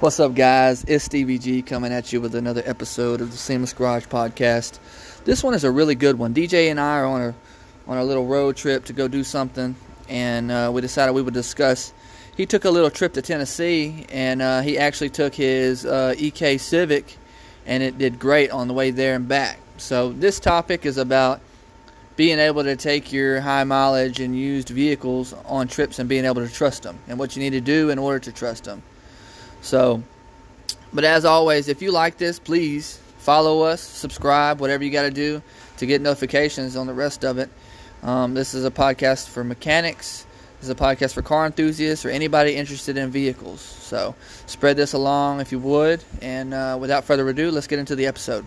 What's up, guys? It's Stevie G coming at you with another episode of the Seamless Garage Podcast. This one is a really good one. DJ and I are on a on a little road trip to go do something, and uh, we decided we would discuss. He took a little trip to Tennessee, and uh, he actually took his uh, EK Civic, and it did great on the way there and back. So this topic is about being able to take your high mileage and used vehicles on trips and being able to trust them, and what you need to do in order to trust them. So, but as always, if you like this, please follow us, subscribe, whatever you got to do to get notifications on the rest of it. Um, this is a podcast for mechanics. This is a podcast for car enthusiasts or anybody interested in vehicles. So spread this along if you would. And uh, without further ado, let's get into the episode.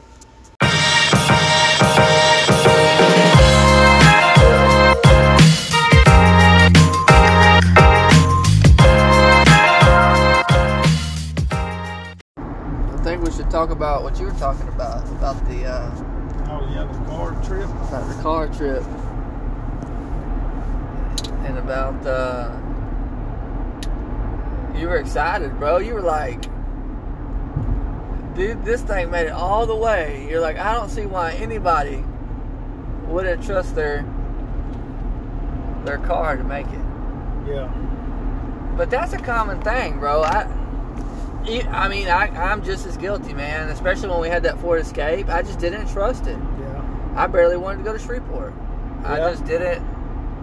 Think we should talk about what you were talking about about the uh, Oh yeah, the car trip. about the car trip and about uh, you were excited, bro. You were like, dude, this thing made it all the way. You're like, I don't see why anybody wouldn't trust their their car to make it. Yeah. But that's a common thing, bro. I, I mean, I, I'm just as guilty, man. Especially when we had that Ford Escape, I just didn't trust it. Yeah. I barely wanted to go to Shreveport. I just didn't.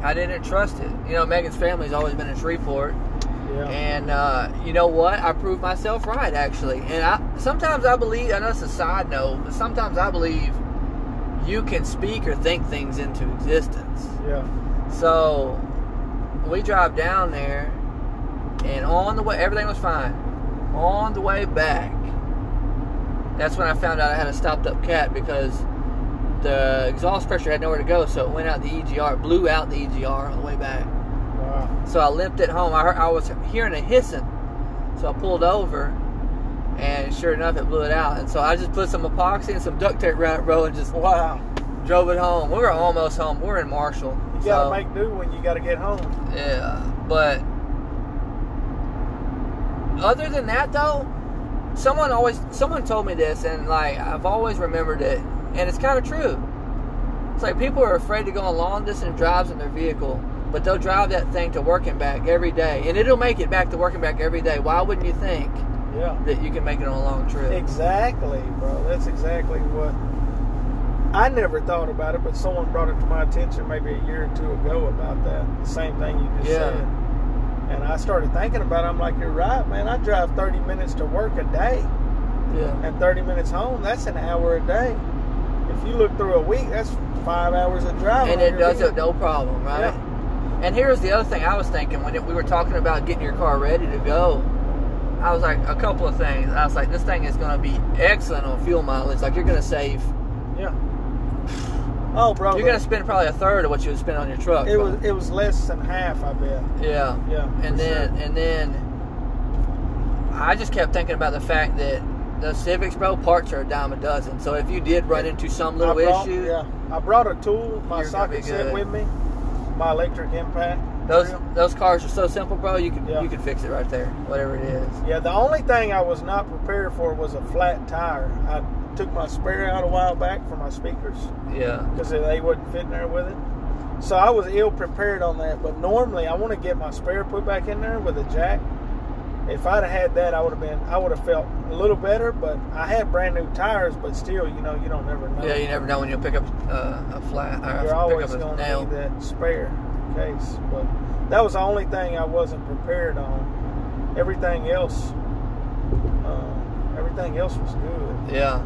I didn't trust it. You know, Megan's family's always been in Shreveport, Yeah. and uh, you know what? I proved myself right, actually. And I sometimes I believe. I know it's a side note, but sometimes I believe you can speak or think things into existence. yeah. So we drive down there, and on the way, everything was fine. On the way back, that's when I found out I had a stopped up cat because the exhaust pressure had nowhere to go, so it went out the EGR, it blew out the EGR on the way back. Wow. So I limped it home. I, heard, I was hearing a hissing, so I pulled over, and sure enough, it blew it out. And so I just put some epoxy and some duct tape around it, bro, and just Wow. drove it home. We were almost home. We're in Marshall. You gotta so- make do when you gotta get home. Yeah, but other than that, though, someone always someone told me this, and like I've always remembered it, and it's kind of true. It's like people are afraid to go on long distance drives in their vehicle, but they'll drive that thing to work and back every day, and it'll make it back to work and back every day. Why wouldn't you think Yeah. that you can make it on a long trip? Exactly, bro. That's exactly what I never thought about it, but someone brought it to my attention maybe a year or two ago about that. The same thing you just Yeah. said. And I started thinking about it. I'm like, you're right, man. I drive 30 minutes to work a day Yeah, and 30 minutes home. That's an hour a day. If you look through a week, that's five hours of driving. and it does it no problem, right? Yeah. And here's the other thing I was thinking when it, we were talking about getting your car ready to go. I was like a couple of things. I was like, this thing is going to be excellent on fuel mileage. Like you're going to save. Oh, bro. You're going to spend probably a third of what you would spend on your truck. It was it was less than half, I bet. Yeah. Yeah. And then sure. and then I just kept thinking about the fact that the Civics, bro, parts are a dime a dozen. So if you did run into some little brought, issue, Yeah, I brought a tool, my gonna socket set with me, my electric impact. those drill. those cars are so simple, bro. You could Yeah. you could fix it right there, whatever it is. Yeah, the only thing I was not prepared for was a flat tire. I took my spare out a while back for my speakers Yeah. because they wasn't fitting there with it. So I was ill prepared on that. But normally, I want to get my spare put back in there with a jack. If I'd have had that, I would have been. I would have felt a little better. But I had brand new tires. But still, you know, you don't never know. Yeah, you never know when you'll pick up uh, a flat or You're pick always up going to nail. need that spare case. But that was the only thing I wasn't prepared on. Everything else, uh, everything else was good. Yeah.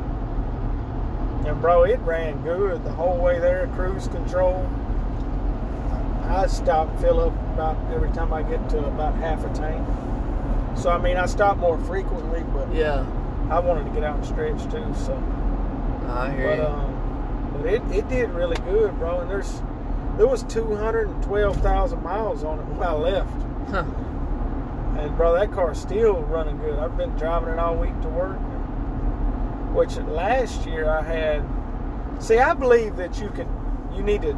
And bro, it ran good the whole way there. Cruise control. I stop and fill up about every time I get to about half a tank. So I mean, I stop more frequently, but Yeah. I wanted to get out and stretch too. So, I hear but you. um, but it, it did really good, bro. And there's there was two hundred and twelve thousand miles on it when I left. Huh. And bro, that car's still running good. I've been driving it all week to work. Which last year I had. See, I believe that you can, you need to,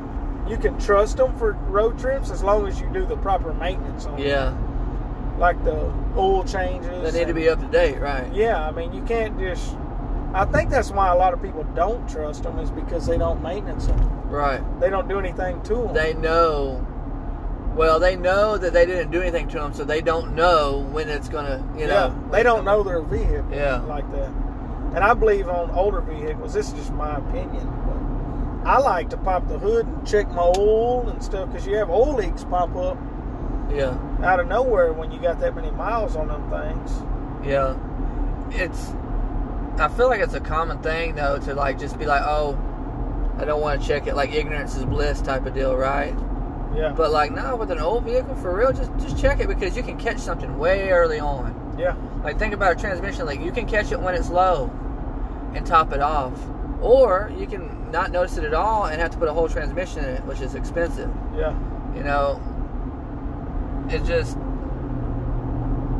you can trust them for road trips as long as you do the proper maintenance on them. Yeah. like the oil changes. They need to be up to date, right? Yeah, I mean, you can't just. I think that's why a lot of people don't trust them is because they don't maintenance them. Right. They don't do anything to them. They know. Well, they know that they didn't do anything to them, so they don't know when it's gonna, you know. yeah, they don't know their vehicle Yeah. like that. And I believe on older vehicles, this is just my opinion, but I like to pop the hood and check my oil and stuff because you have oil leaks pop up Yeah. out of nowhere when you got that many miles on them things. Yeah. It's. I feel like it's a common thing though to like just be like, oh, I don't want to check it, like ignorance is bliss type of deal, right? Yeah, But like, no, with an old vehicle, for real, just just check it because you can catch something way early on. yeah, Like think about a transmission leak. You can catch it when it's low and top it off. Or you can not notice it at all and have to put a whole transmission in it, which is expensive. yeah, You know, it just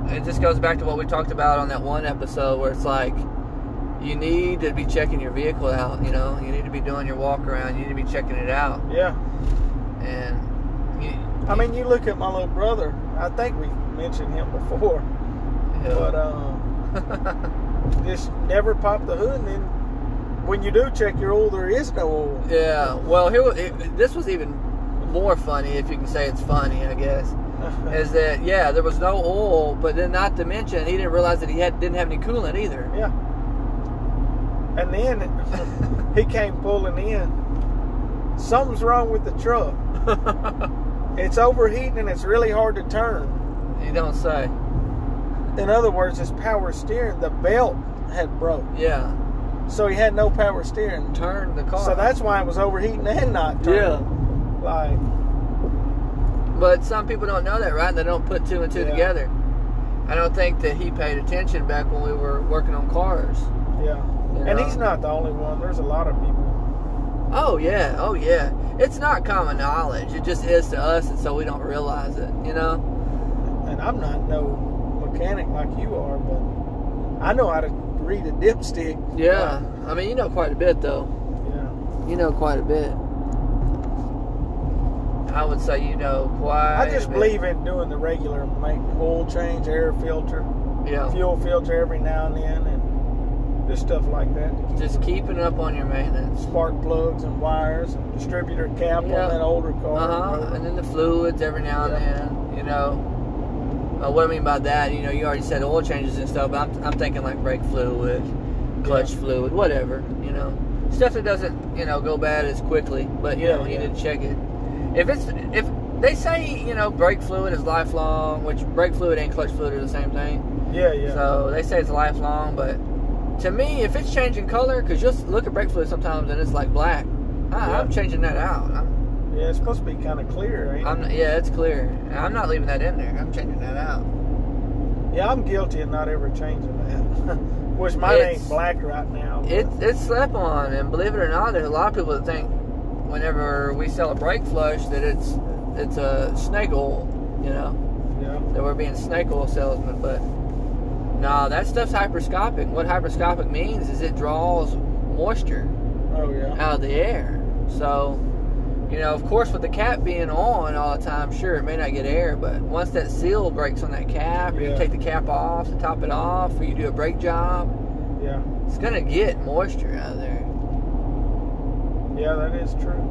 it just goes back to what we talked about on that one episode where it's like you need to be checking your vehicle out, you know. You need to be doing your walk around, you need to be checking it out. yeah. And you, I mean, you look at my little brother. I think we mentioned him before, Yeah. but um, just never pop the hood. And then when you do check your oil, there is no oil. Yeah, well, here it, this was even more funny, if you can say it's funny, I guess. Is that yeah? There was no oil, but then not to mention he didn't realize that he had didn't have any coolant either. yeah. And then he came pulling in. Something's wrong with the truck. It's overheating and it's really hard to turn. you don't say. In other words, his power steering, the belt had broke, Yeah, so he had no power steering. turn the car. So that's why it was overheating and not turning. yeah. Like, But some people don't know that, right? They don't put two and two Yeah. together. I don't think that he paid attention back when we were working on cars. yeah. you And know? he's not the only one. There's a lot of people. Oh yeah, oh yeah. It's not common knowledge. It just is to us, and so we don't realize it. You know. And I'm not no mechanic like you are, but I know how to read a dipstick. Yeah. I mean, you know quite a bit, though. Yeah. You know quite a bit. I would say you know quite. I just believe in doing the regular make oil change, air filter, Yeah. fuel filter every now and then, and just stuff like that. keep Just keeping up on your maintenance. spark plugs and wires and distributor cap Yeah. on that older car. Uh huh. And then the fluids every now and Yeah. then. You know. Uh, what I mean by that, you know, you already said oil changes and stuff, but I'm, I'm thinking like brake fluid, clutch Yeah. fluid, whatever. You know, stuff that doesn't, you know, go bad as quickly. But you Yeah, know, you yeah. need to check it. If it's if they say you know brake fluid is lifelong, which brake fluid and clutch fluid are the same thing. Yeah, yeah. So they say it's lifelong, but to me, if it's changing color, because you'll look at brake fluid sometimes and it's like black, I. I'm changing that out. I'm, yeah, it's supposed to be kind of clear, ain't it? I'm yeah, it's clear. I'm not leaving that in there. I'm changing that out. Yeah, I'm guilty of not ever changing that. Which mine It's- ain't black right now. but- It it's slap on, and believe it or not, there's a lot of people that think whenever we sell a brake flush that it's it's a snake oil, you know, yeah. that we're being snake oil salesmen, but no, that stuff's hyperscopic. What hyperscopic means is it draws moisture Oh yeah. out of the air. So, you know, of course, with the cap being on all the time, sure, it may not get air, but once that seal breaks on that cap, or you take the cap off to top it off, or you do a brake job, Yeah. it's gonna get moisture out of there, Yeah, that is true.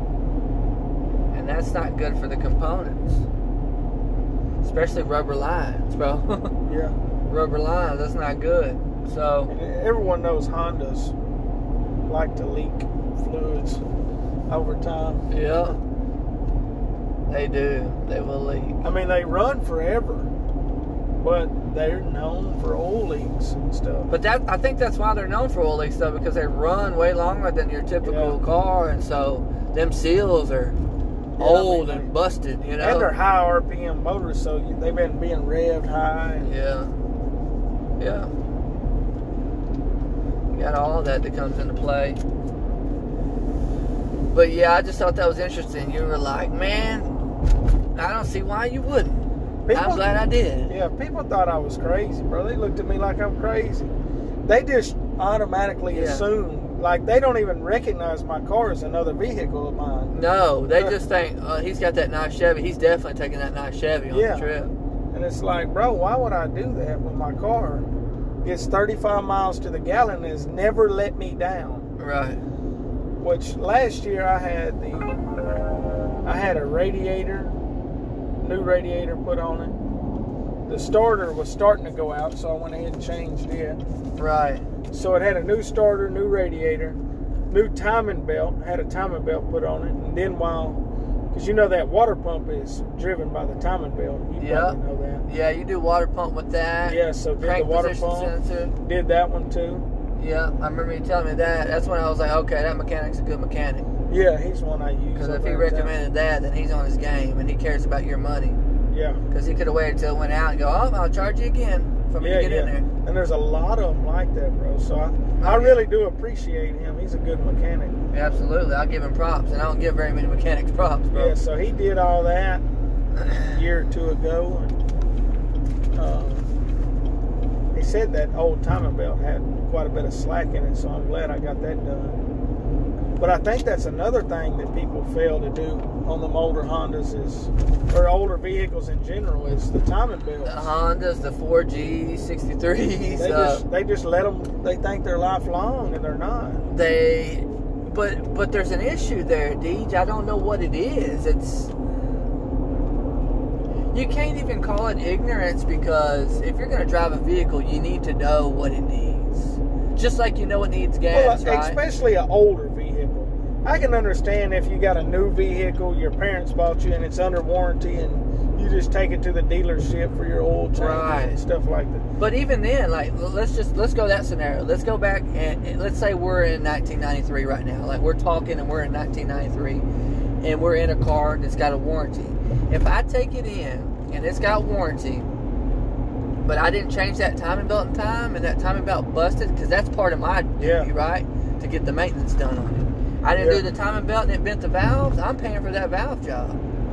and that's not good for the components, especially rubber lines, bro. Yeah. rubber lines, that's not good. So, And everyone knows Hondas like to leak fluids over time. yeah, they do. They will leak. I mean, they run forever, but they're known for oil leaks and stuff. But that I think that's why they're known for oil leaks though, because they run way longer than your typical Yeah. car, and so them seals are Yeah, old I mean, and busted. You know. And they're high RPM motors, so they've been being revved high. And, Yeah. Yeah. You got all of that that comes into play. But yeah, I just thought that was interesting. You were like, man, I don't see why you wouldn't. I'm glad I did. Yeah, people thought I was crazy, bro. They looked at me like I'm crazy. They just automatically Yeah. assume, like they don't even recognize my car as another vehicle of mine. No, they just think uh, he's got that nice Chevy. He's definitely taking that nice Chevy on Yeah. the trip. And And it's like, bro, why would I do that when my car gets 35 miles to the gallon and has never let me down? Right. Which last year I had the I had a radiator, new radiator put on it. The starter was starting to go out, so I went ahead and changed it. Right. So it had a new starter, new radiator, new timing belt, had a timing belt put on it, and then while, because you know that water pump is driven by the timing belt, you know that. Yeah, you do water pump with that. Yeah, so did the water pump, sensor. did that one too. Yeah, I remember you telling me that. That's when I was like, okay, that mechanic's a good mechanic. Yeah, he's one I use. Because if he recommended that, then he's on his game and he cares about your money. yeah, Because he could have waited till it went out and go, oh, I'll charge you again for me yeah, to get yeah. in there. And there's a lot of them like that, bro. So I, I Oh, yeah. really do appreciate him. He's a good mechanic. Absolutely, I'll give him props, and I don't give very many mechanics props, bro. Yeah, so he did all that a year or two ago, and um, he said that old timing belt had quite a bit of slack in it. So I'm glad I got that done. But I think that's another thing that people fail to do on them older Hondas is, or older vehicles in general, is the timing belts. The Hondas, the 4G, 63s, They uh, just they just let them. They think they're lifelong, and they're not. they, but but there's an issue there, Deej. I don't know what it is. It's you can't even call it ignorance because if you're going to drive a vehicle, you need to know what it needs. Just like you know it needs gas, well, right? especially an older vehicle. I can understand if you got a new vehicle, your parents bought you, and it's under warranty, and you just take it to the dealership for your oil change Right. and stuff like that. But even then, like let's just let's go that scenario. Let's go back and, and let's say we're in 1993 right now. Like we're talking and we're in 1993, and we're in a car that's got a warranty. If I take it in and it's got warranty, but I didn't change that timing belt in time, and that timing belt busted, because that's part of my duty, Yeah. right? To get the maintenance done on it. I didn't Yeah. do the timing belt and it bent the valves. I'm paying for that valve job,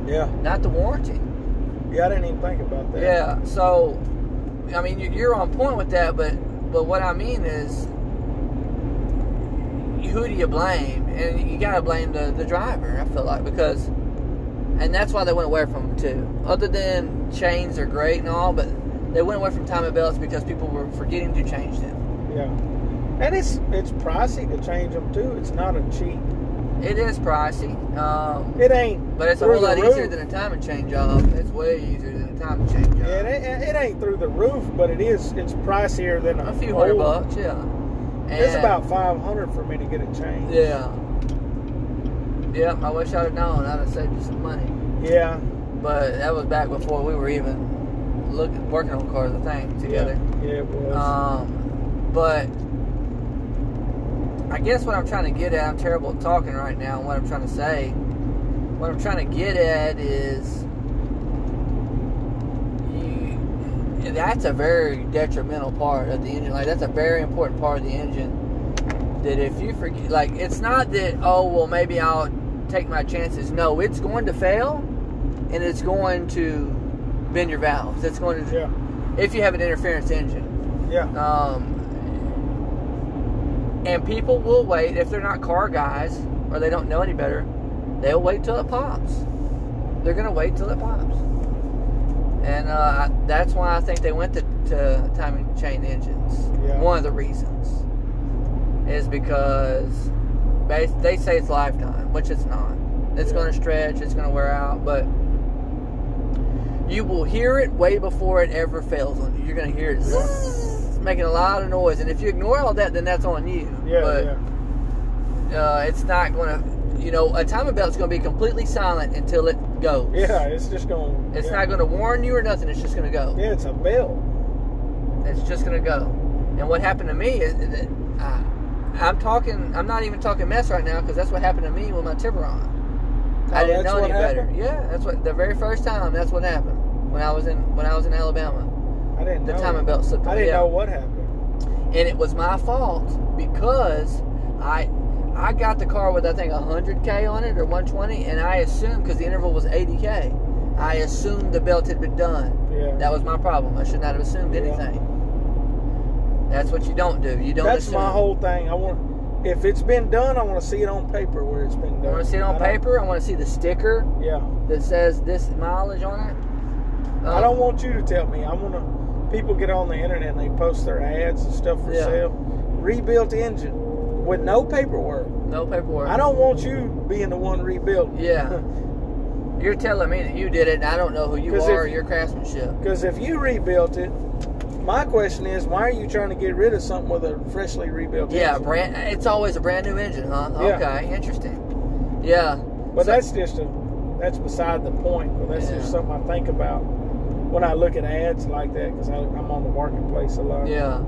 Yeah, not the warranty. yeah, I didn't even think about that. Yeah. So, I mean, you- you're on point with that, but but what I mean is, who do you blame? And you gotta blame the the driver. I feel like because, and that's why they went away from them too. Other than chains are great and all, but they went away from timing belts because people were forgetting to change them. yeah, and it's it's pricey to change them too. It's not a cheap. It is pricey, um, It ain't. but it's a whole lot easier than a timing chain job. It's way easier than a timing chain job. Yeah, it, ain't- it ain't through the roof, but it is. It's pricier than a, a few hundred old- bucks, yeah. It's about five hundred for me to get it changed. Yeah. Yep, I wish I'd have known. I'd have saved you some money. Yeah. But that was back before we were even looking, working on cars, I think, together. Yeah, yeah it was. Um, but I guess what I'm trying to get at, I'm terrible at talking right now. And what I'm trying to say, what I'm trying to get at is, you, that's a very detrimental part of the engine. Like that's a very important part of the engine. That if you forget, like it's not that oh well maybe I'll take my chances. No, it's going to fail, and it's going to bend your valves. It's going to yeah. if you have an interference engine. Yeah. Um, and people will wait if they're not car guys or they don't know any better. They'll wait till it pops. They're gonna wait till it pops, and uh, I- that's why I think they went to, to timing chain engines. Yeah. One of the reasons is because they, they say it's lifetime, which it's not. It's Yeah. gonna stretch. It's gonna wear out, but you will hear it way before it ever fails on you. You're gonna hear it zzz, making a lot of noise, and if you ignore all that, then that's on you. Yeah. but yeah. Uh, it's not gonna, you know, a timing belt's gonna be completely silent until it goes. Yeah. It's just going. It's yeah. not gonna warn you or nothing. It's just gonna go. Yeah, it's a belt. It's just gonna go. And what happened to me is that I, I'm talking. I'm not even talking mess right now because that's what happened to me with my Tiburon. I Oh, didn't know any what better. happened? Yeah, that's what the very first time. That's what happened when I was in when I was in Alabama. I didn't The know. timing belt slipped. I didn't yeah. know what happened. and it was my fault because I I got the car with I think 100k on it or 120, and I assumed because the interval was 80k, I assumed the belt had been done. Yeah. That was my problem. I should not have assumed Yeah. anything. That's what you don't do. You don't. That's assume. my whole thing. I want. If it's been done, I want to see it on paper where it's been done. I want to see it on I paper. I want to see the sticker Yeah. that says this mileage on it. I Um, don't want you to tell me. I want to. People get on the internet and they post their ads and stuff for Yeah. sale. Rebuilt engine with no paperwork. No paperwork. I don't want you being the one rebuilt. Yeah. You're telling me that you did it, and I don't know who you are or your craftsmanship. Because if you rebuilt it, my question is, why are you trying to get rid of something with a freshly rebuilt Yeah, engine? brand. It's always a brand new engine, huh? Yeah. Okay, interesting. Yeah. But So- that's just a that's beside the point. But that's Yeah. just something I think about when I look at ads like that because I'm on the marketplace a lot. Yeah.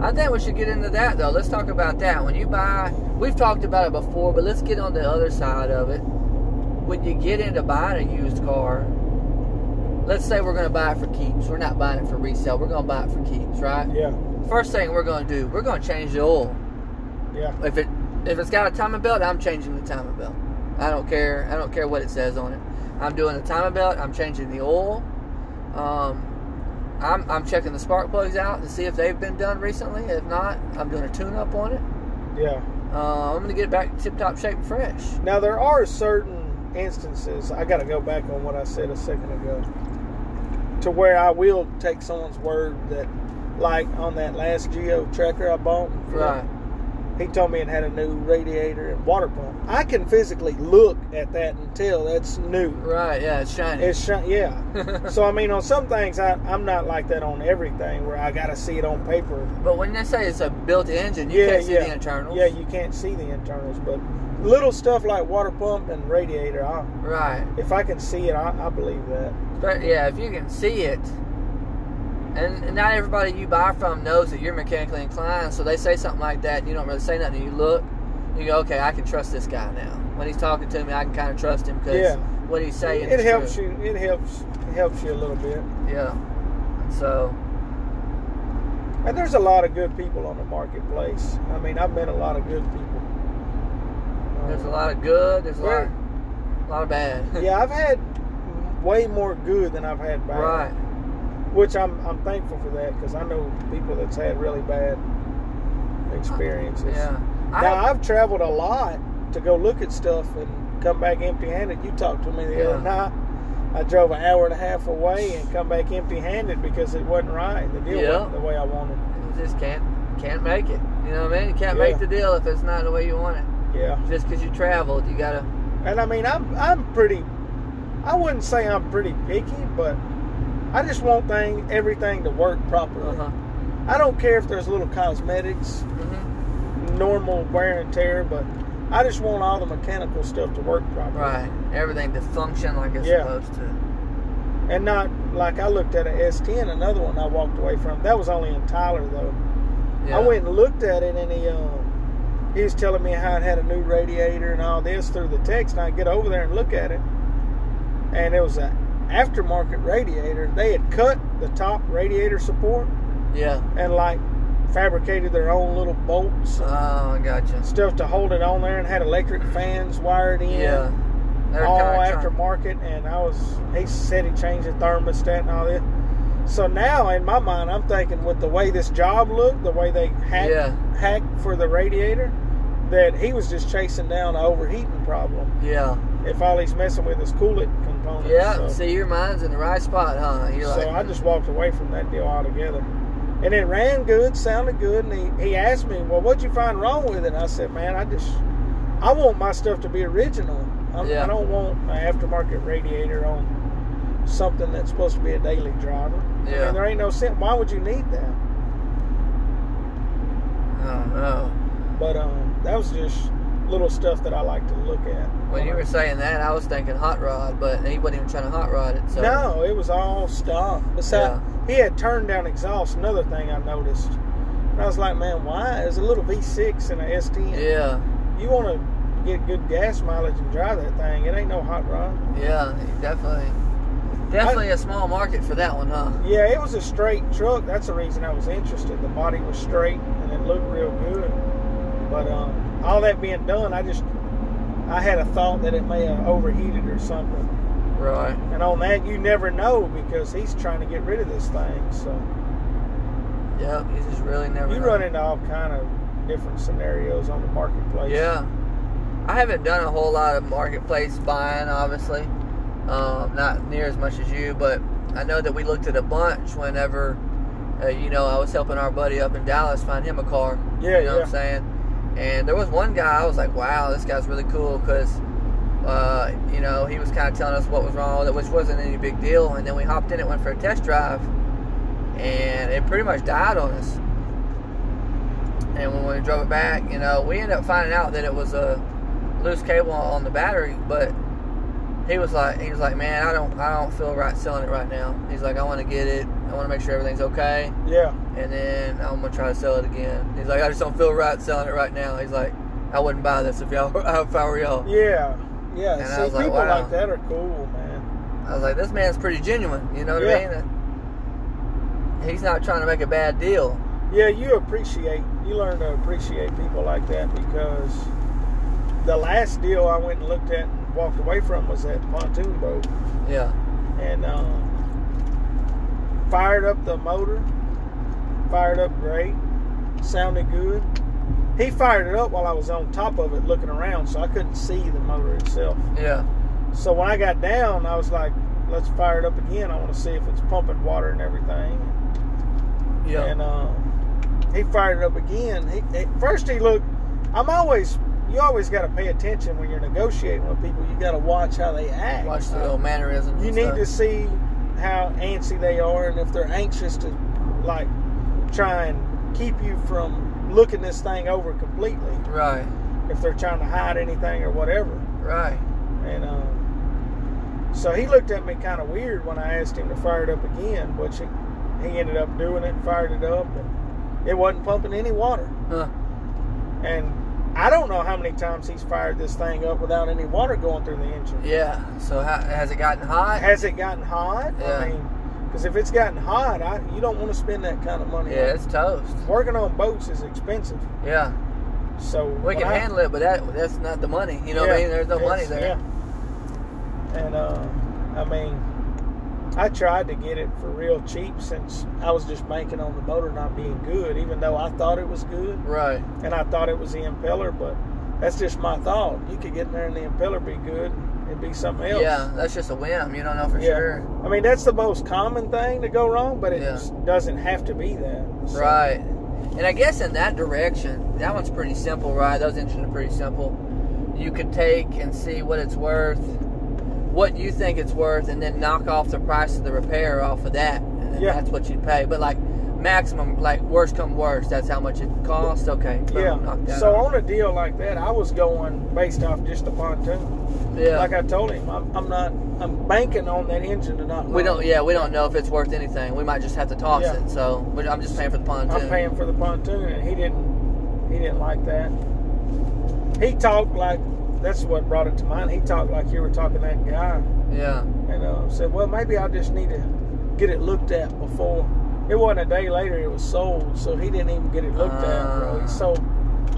I think we should get into that though. Let's talk about that. When you buy, we've talked about it before, but let's get on the other side of it. When you get into buying a used car, let's say we're going to buy it for keeps. We're not buying it for resale. We're going to buy it for keeps, right? Yeah. First thing we're going to do, we're going to change the oil. Yeah. If it if it's got a timing belt, I'm changing the timing belt. I don't care. I don't care what it says on it. I'm doing the timing belt. I'm changing the oil. Um, I'm, I'm checking the spark plugs out to see if they've been done recently. If not, I'm doing a tune up on it. Yeah. Uh, I'm going to get it back tip top shape and fresh. Now there are certain instances. I got to go back on what I said a second ago. To where I will take someone's word that, like on that last Geo tracker I bought, Right. he told me it had a new radiator and water pump. I can physically look at that and tell that's new. Right. Yeah, it's shiny. It's shi- yeah. so I mean, on some things, I, I'm not like that on everything where I got to see it on paper. but when they say it's a built engine, you yeah, can't see yeah, the internals. Yeah, you can't see the internals, but little stuff like water pump and radiator, I, Right. if I can see it, I, I believe that. But yeah, if you can see it, and, not everybody you buy from knows that you're mechanically inclined, so they say something like that, and you don't really say nothing. You look, you go, okay, I can trust this guy now. When he's talking to me, I can kind of trust him because Yeah. what he's saying. It is helps true. you. It helps it helps you a little bit. Yeah. And so And there's a lot of good people on the marketplace. I mean, I've met a lot of good people. there's a um, lot of good. There's a lot, a lot of bad. yeah, I've had way more good than I've had bad. right. Which I'm I'm thankful for that because I know people that's had really bad experiences. Yeah. Now have- I've traveled a lot to go look at stuff and come back empty-handed. You talked to me the Yeah. other night. I drove an hour and a half away and come back empty-handed because it wasn't right. The deal Yeah. wasn't the way I wanted. you just can't can't make it. You know what I mean? You can't Yeah. make the deal if it's not the way you want it. Yeah. Just because you traveled, you gotta. And I mean, I'm I'm pretty. I wouldn't say I'm pretty picky, but I just want thing everything to work properly. Uh huh. I don't care if there's little cosmetics, hmm normal wear and tear, but I just want all the mechanical stuff to work properly. Right. Everything to function like it's Yeah. supposed to. And not like I looked at a S10, another one I walked away from. That was only in Tyler though. Yeah. I went and looked at it, and he um, he was telling me how it had a new radiator and all this through the text. And I get over there and look at it, and it was an aftermarket radiator. They had cut the top radiator support Yeah. and like fabricated their own little bolts Oh, I gotcha. stuff to hold it on there, and had electric fans wired in. Yeah. They're all kinda trying- aftermarket, and I was. He said he changed the thermostat and all this. So now, in my mind, I'm thinking with the way this job looked, the way they hacked, Yeah. hacked for the radiator, that he was just chasing down an overheating problem. Yeah. If all he's messing with is coolant components. Yeah. So, See, your mind's in the right spot, huh? You're so like, I just walked away from that deal altogether. And it ran good, sounded good, and he, he asked me, "Well, what'd you find wrong with it?" And I said, "Man, I just I want my stuff to be original. Yeah. I don't want an aftermarket radiator on something that's supposed to be a daily driver. I Yeah. mean, there ain't no sense. Why would you need that? I don't know. But um, that was just little stuff that I like to look at. When you were saying that, I was thinking hot rod, but he wasn't even trying to hot rod it. So No, it was all stock. Besides, he had turned down exhaust. Another thing I noticed. And I was like, man, why? There's a little V6 in a S10. Yeah. You want to get good gas mileage and drive that thing. It ain't no hot rod. Yeah. Definitely. Definitely a small market for that one, huh? Yeah, it was a straight truck. That's the reason I was interested. The body was straight and it looked real good. But um, all that being done, I just I had a thought that it may have overheated or something. Right. And on that, you never know because he's trying to get rid of this thing. So Yep. You just really never. you know. run into all kind of different scenarios on the marketplace. Yeah. I haven't done a whole lot of marketplace buying, obviously. Um, not near as much as you, but I know that we looked at a bunch whenever, uh, you know, I was helping our buddy up in Dallas find him a car. Yeah, you know what. I'm saying? And there was one guy I was like, wow, this guy's really cool because, uh, you know, he was kind of telling us what was wrong with it, which wasn't any big deal. And then we hopped in it, went for a test drive, and it pretty much died on us. And when we drove it back, you know, we ended up finding out that it was a loose cable on the battery, but he was like, he was like, man, I don't, I don't feel right selling it right now. He's like, I want to get it. I want to make sure everything's okay, Yeah. and then I'm gonna try to sell it again. He's like, I just don't feel right selling it right now. He's like, I wouldn't buy this if y'all, if I were y'all. Yeah. Yeah. And I See, was like, people wow. like that are cool, man. I was like, this man's pretty genuine. You know what Yeah. I mean? He's not trying to make a bad deal. Yeah, you appreciate, you learn to appreciate people like that because the last deal I went and looked at walked away from was that pontoon boat. Yeah. and um, fired up the motor. Fired up great, sounded good. He fired it up while I was on top of it looking around, so I couldn't see the motor itself. Yeah. So when I got down, I was like, "Let's fire it up again. I want to see if it's pumping water and everything." Yeah. And um, he fired it up again. He, at first he looked. I'm always. You always got to pay attention when you're negotiating with people. You got to watch how they act. Watch the Uh, little mannerisms. you need stuff. to see how antsy they are and if they're anxious to like try and keep you from looking this thing over completely Right. if they're trying to hide anything or whatever Right. and um, so he looked at me kind of weird when i asked him to fire it up again which he, he ended up doing it fired it up and it wasn't pumping any water Huh. and i don't know how many times he's fired this thing up without any water going through the engine Yeah. So how, has it gotten hot? Has it gotten hot? Yeah. I mean, because if it's gotten hot, I, you don't want to spend that kind of money. yeah, on it's toast. Working on boats is expensive. Yeah. So We can I- handle it, but that that's not the money. You know what I mean? There's no money there. Yeah. And uh, I mean, I tried to get it for real cheap since I was just banking on the motor not being good, even though I thought it was good Right. and I thought it was the impeller. But that's just my thought. You could get in there and the impeller be good, and it'd be something else. Yeah, that's just a whim. You don't know for Yeah. sure. I mean, that's the most common thing to go wrong, but it Yeah. just doesn't have to be that. So, Right. And I guess in that direction, that one's pretty simple, right? Those engines are pretty simple. You could take and see what it's worth, what you think it's worth, and then knock off the price of the repair off of that. And Yeah. that's what you'd pay. But like maximum, like worst come worst, that's how much it costs. Okay. boom, Yeah. So off. on a deal like that, I was going based off just the pontoon. yeah. Like I told him, I'm, I'm not. I'm banking on that engine to not. we don't. Yeah, we don't know if it's worth anything. We might just have to toss Yeah. it. So I'm just paying for the pontoon. I'm paying for the pontoon, and he didn't. He didn't like that. He talked like. That's what brought it to mind. He talked like you were talking to that guy, Yeah. and uh, said, "Well, maybe I just need to get it looked at before." It wasn't a day later; it was sold, so he didn't even get it looked at, bro. He sold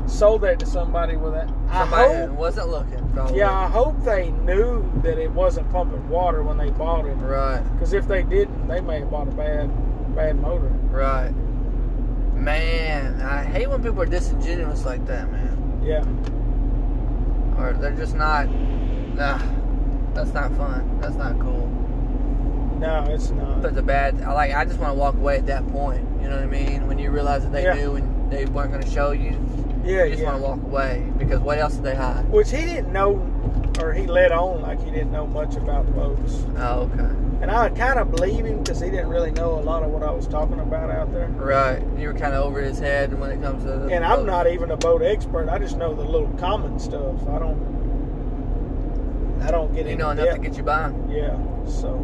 sold that to somebody with that. I Somebody hope wasn't looking. Probably. Yeah, I hope they knew that it wasn't pumping water when they bought it. Right. Because if they didn't, they may have bought a bad, bad motor. Right. Man, I hate when people are disingenuous like that, man. Yeah, Or they're just not. Nah, that's not fun. That's not cool. no, it's not. That's a bad. I like. I just want to walk away at that point. You know what I mean? When you realize that they Yeah. knew and they weren't going to show you, Yeah, you just yeah. want to walk away because what else did they hide? Which he didn't know, or he let on like he didn't know much about boats. Oh, okay. And I kind of believe him because he didn't really know a lot of what I was talking about out there. Right. You were kind of over his head when it comes to. The And I'm not even a boat expert. I just know the little common stuff. I don't. I don't get You know enough depth. to get you by. Yeah. So,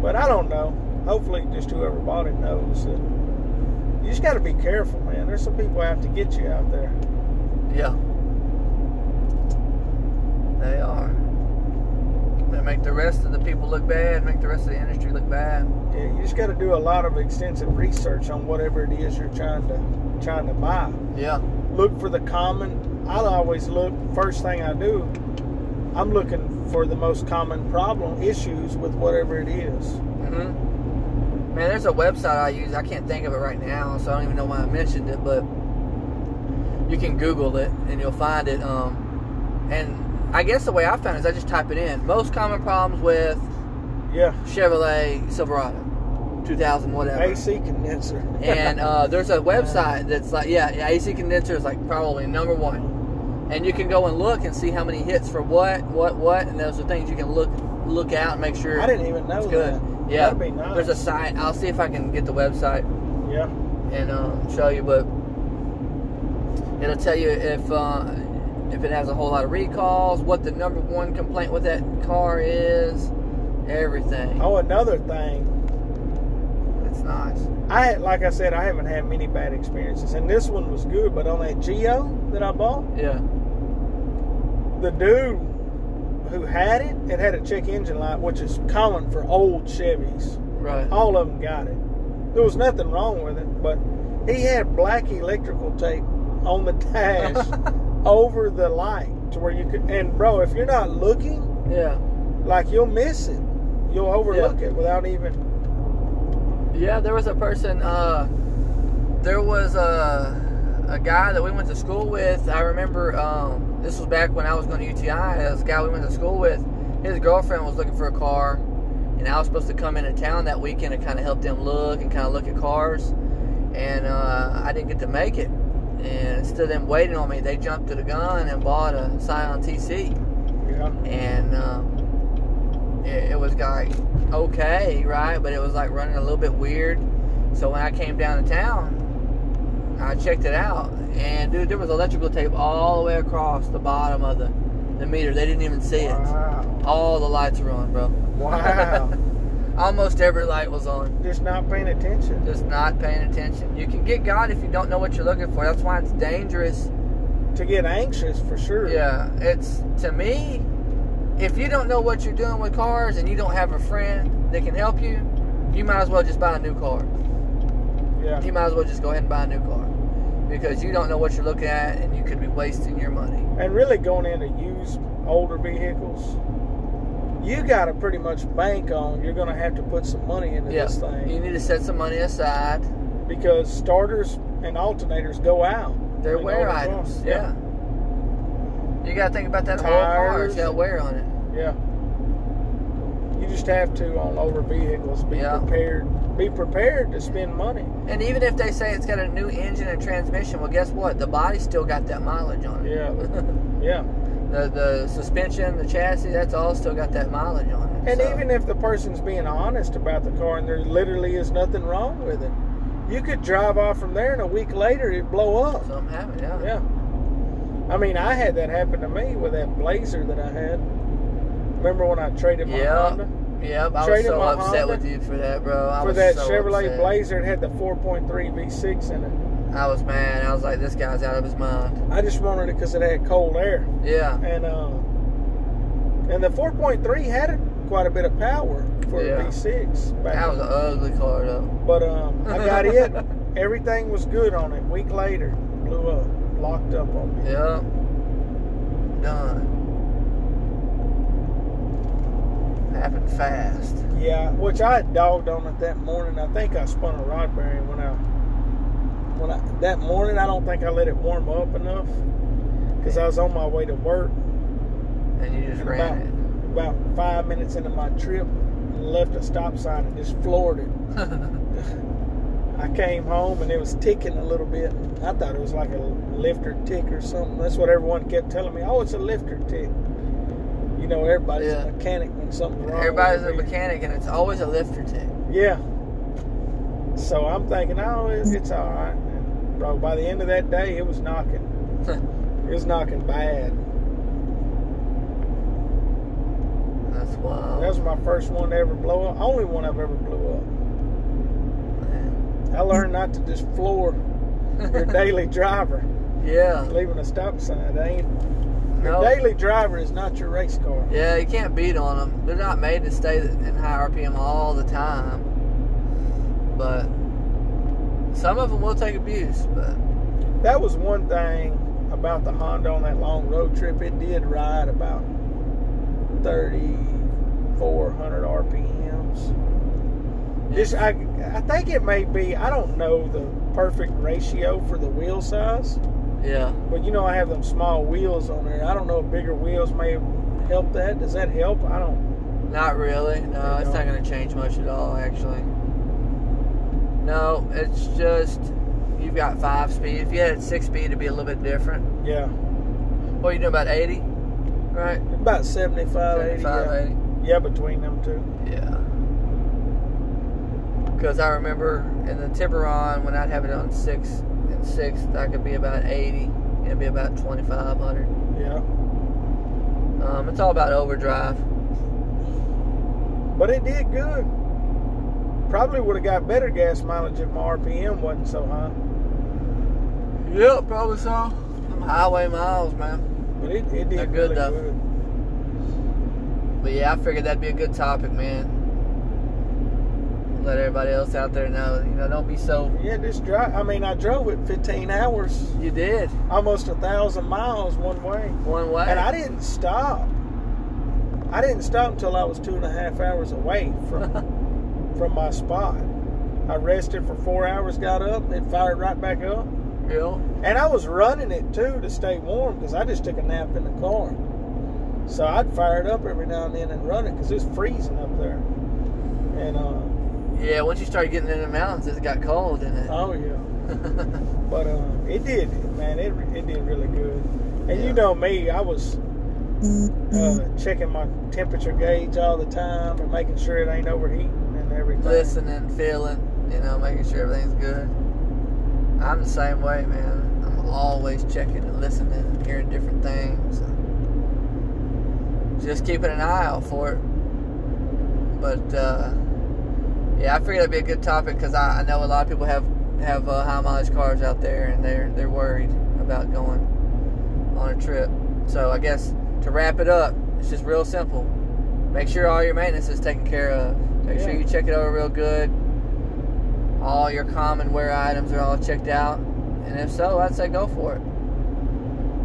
but I don't know. Hopefully, just whoever bought it knows that you just got to be careful, man. There's some people out to get you out there. Yeah. They are. They make the rest of the people look bad, make the rest of the industry look bad. Yeah, you just got to do a lot of extensive research on whatever it is you're trying to trying to buy. Yeah. Look for the common. I always look. First thing I do, I'm looking for the most common problem issues with whatever it is. Mm-hmm. Man, there's a website I use. I can't think of it right now, so I don't even know why I mentioned it. But you can Google it and you'll find it. Um, and I guess the way I found it is I just type it in. Most common problems with Yeah. Chevrolet Silverado, 2000 whatever. AC condenser. and uh, there's a website that's like, yeah, yeah, AC condenser is like probably number one. And you can go and look and see how many hits for what, what, what, and those are things you can look look out and make sure I didn't even know it's good. that. Yeah, That'd be nice. there's a site. I'll see if I can get the website Yeah. and uh, show you, but it'll tell you if uh, if it has a whole lot of recalls, what the number one complaint with that car is, everything. Oh, another thing. It's nice. I had, like I said, I haven't had many bad experiences, and this one was good. But on that Geo that I bought, Yeah. the dude who had it, it had a check engine light, which is common for old Chevys. Right. All of them got it. There was nothing wrong with it, but he had black electrical tape on the dash over the light to where you could. And bro, if you're not looking, Yeah. like you'll miss it. You'll overlook it without even. Yeah, there was a person. Uh, there was a a guy that we went to school with. I remember um, this was back when I was going to UTI. This guy we went to school with, his girlfriend was looking for a car, and I was supposed to come into town that weekend and kind of help them look and kind of look at cars. And uh, I didn't get to make it. And instead of them waiting on me, they jumped to the gun and bought a Scion TC Yeah. and um, it, it was like okay, right? But it was like running a little bit weird. So when I came down to town, I checked it out, and dude, there was electrical tape all the way across the bottom of the the meter. They didn't even see it. Wow. All the lights were on, bro. Wow. Almost every light was on. Just not paying attention. Just not paying attention. You can get God if you don't know what you're looking for. That's why it's dangerous To get anxious for sure. Yeah, it's to me. If you don't know what you're doing with cars and you don't have a friend that can help you, you might as well just buy a new car. Yeah. You might as well just go ahead and buy a new car because you don't know what you're looking at and you could be wasting your money. And really going into used older vehicles, you got to pretty much bank on you're going to have to put some money into this thing you need to set some money aside. because starters and alternators go out. They're in wear items. Yeah. You got to think about that whole car. Tires. It's got wear on it. Yeah. You just have to on older vehicles be Yeah. prepared. Be prepared to spend money. And even if they say it's got a new engine and transmission, well, guess what? The body's still got that mileage on it. Yeah. yeah. The the suspension, the chassis, that's all still got that mileage on it. And So, even if the person's being honest about the car and there literally is nothing wrong with it, you could drive off from there and a week later it blow up. something happened, yeah. Yeah. I mean, I had that happen to me with that Blazer that I had. Remember when I traded my Yeah. Honda Yep, I was so upset Honda with you for that, bro. I for that so Chevrolet upset. Blazer? It had the 4.3 V6 in it. I was mad. I was like, this guy's out of his mind. I just wanted it because it had cold air, Yeah, and uh, and the 4.3 had a, quite a bit of power for Yeah. a V6. Back that was an ugly car though. But um, I got it. Everything was good on it. Week later, blew up, locked up on me. Yep, done. Happened fast. Yeah, which I had dogged on it that morning. I think I spun a rod bearing when I when I that morning. I don't think I let it warm up enough because I was on my way to work. And you just And ran about five minutes into my trip, and left a stop sign and just floored it. it. I came home and it was ticking a little bit. I thought it was like a lifter tick or something. That's what everyone kept telling me. Oh, it's a lifter tick. You know, everybody's Yeah. a mechanic when something's wrong. Everybody's a mechanic, and it's always a lifter tick. Yeah. So I'm thinking, oh, it, it's all right. Bro, by the end of that day, it was knocking. It was knocking bad. That's wild. That was my first one to ever blow up. Only one I've ever blew up. Man. I learned not to just floor your daily driver, Yeah. leaving a stop sign. That ain't your No. daily driver is not your race car. Yeah, you can't beat on them. They're not made to stay in high RPM all the time. But some of them will take abuse. But That was one thing about the Honda on that long road trip. It did ride about 3,400 RPMs. Just, I, I think it may be. I don't know the perfect ratio for the wheel size, Yeah. But you know, I have them small wheels on there. I don't know if bigger wheels may help that. Does that help? I don't. Not really. No, it's not going to change much at all, actually. No, it's just you've got five speed. If you had six speed, it'd be a little bit different. Yeah. What are you doing about eighty? Right. About 75, 80. 75, Yeah. 80. yeah, between them two. Yeah. Because I remember in the Tiburon when I'd have it on six and six, I could be about eighty. It'd be about twenty five hundred. Yeah. Um, it's all about overdrive. But it did good. Probably would have got better gas mileage if my RPM wasn't so high. Yep, probably so. Them highway miles, man. But it, it did They're good, really though. good. But yeah, I figured that'd be a good topic, man. Let everybody else out there know, you know, don't be so. Yeah, just drive. I mean, I drove it 15 hours, You did almost a thousand miles one way, one way. and I didn't stop. I didn't stop until I was two and a half hours away from from my spot. I rested for four hours, got up, then fired right back up. Yeah. And I was running it too to stay warm because I just took a nap in the car. So I'd fire it up every now and then and run it because it was freezing up there. And uh, Yeah. Once you started getting in the mountains, it got cold, didn't it? oh yeah, but uh, it did, man. It it did really good. And Yeah. you know me, I was uh, checking my temperature gauge all the time and making sure it ain't overheating and everything. Listening, feeling, you know, making sure everything's good. I'm the same way, man. I'm always checking and listening and hearing different things. Just keeping an eye out for it. But uh, yeah, I figured that'd be a good topic because I, I know a lot of people have have uh, high mileage cars out there and they're they're worried about going on a trip. So I guess to wrap it up, it's just real simple. Make sure all your maintenance is taken care of. Make sure you check it over real good. All your common wear items are all checked out, and if so, I'd say go for it.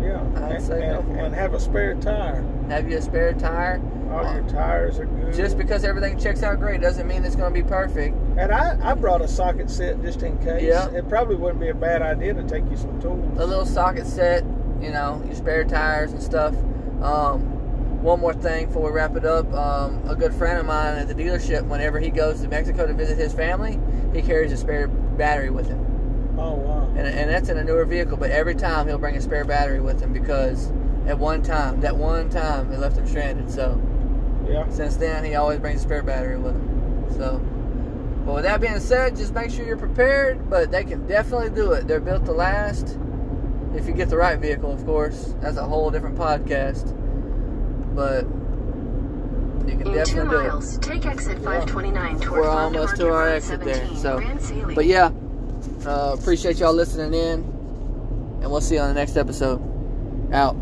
Yeah, I'd and, say go and, for and it. have a spare tire. Have you a spare tire? All your tires are good. Just because everything checks out great doesn't mean it's going to be perfect. And I, I brought a socket set just in case. Yeah. It probably wouldn't be a bad idea to take you some tools. a little socket set, you know, your spare tires and stuff. Um, one more thing before we wrap it up. Um, a good friend of mine at the dealership, whenever he goes to Mexico to visit his family, he carries a spare battery with him. Oh wow. And, and that's in a newer vehicle, but every time he'll bring a spare battery with him because at one time, that one time, it left him stranded. So Yeah. since then, he always brings a spare battery with him. So, but with that being said, just make sure you're prepared. But they can definitely do it. They're built to last. If you get the right vehicle, of course. That's a whole different podcast. But you can In two definitely do it. miles, take exit 529 toward We're almost to our exit there. So, but yeah, uh, appreciate y'all listening in, and we'll see you on the next episode. Out.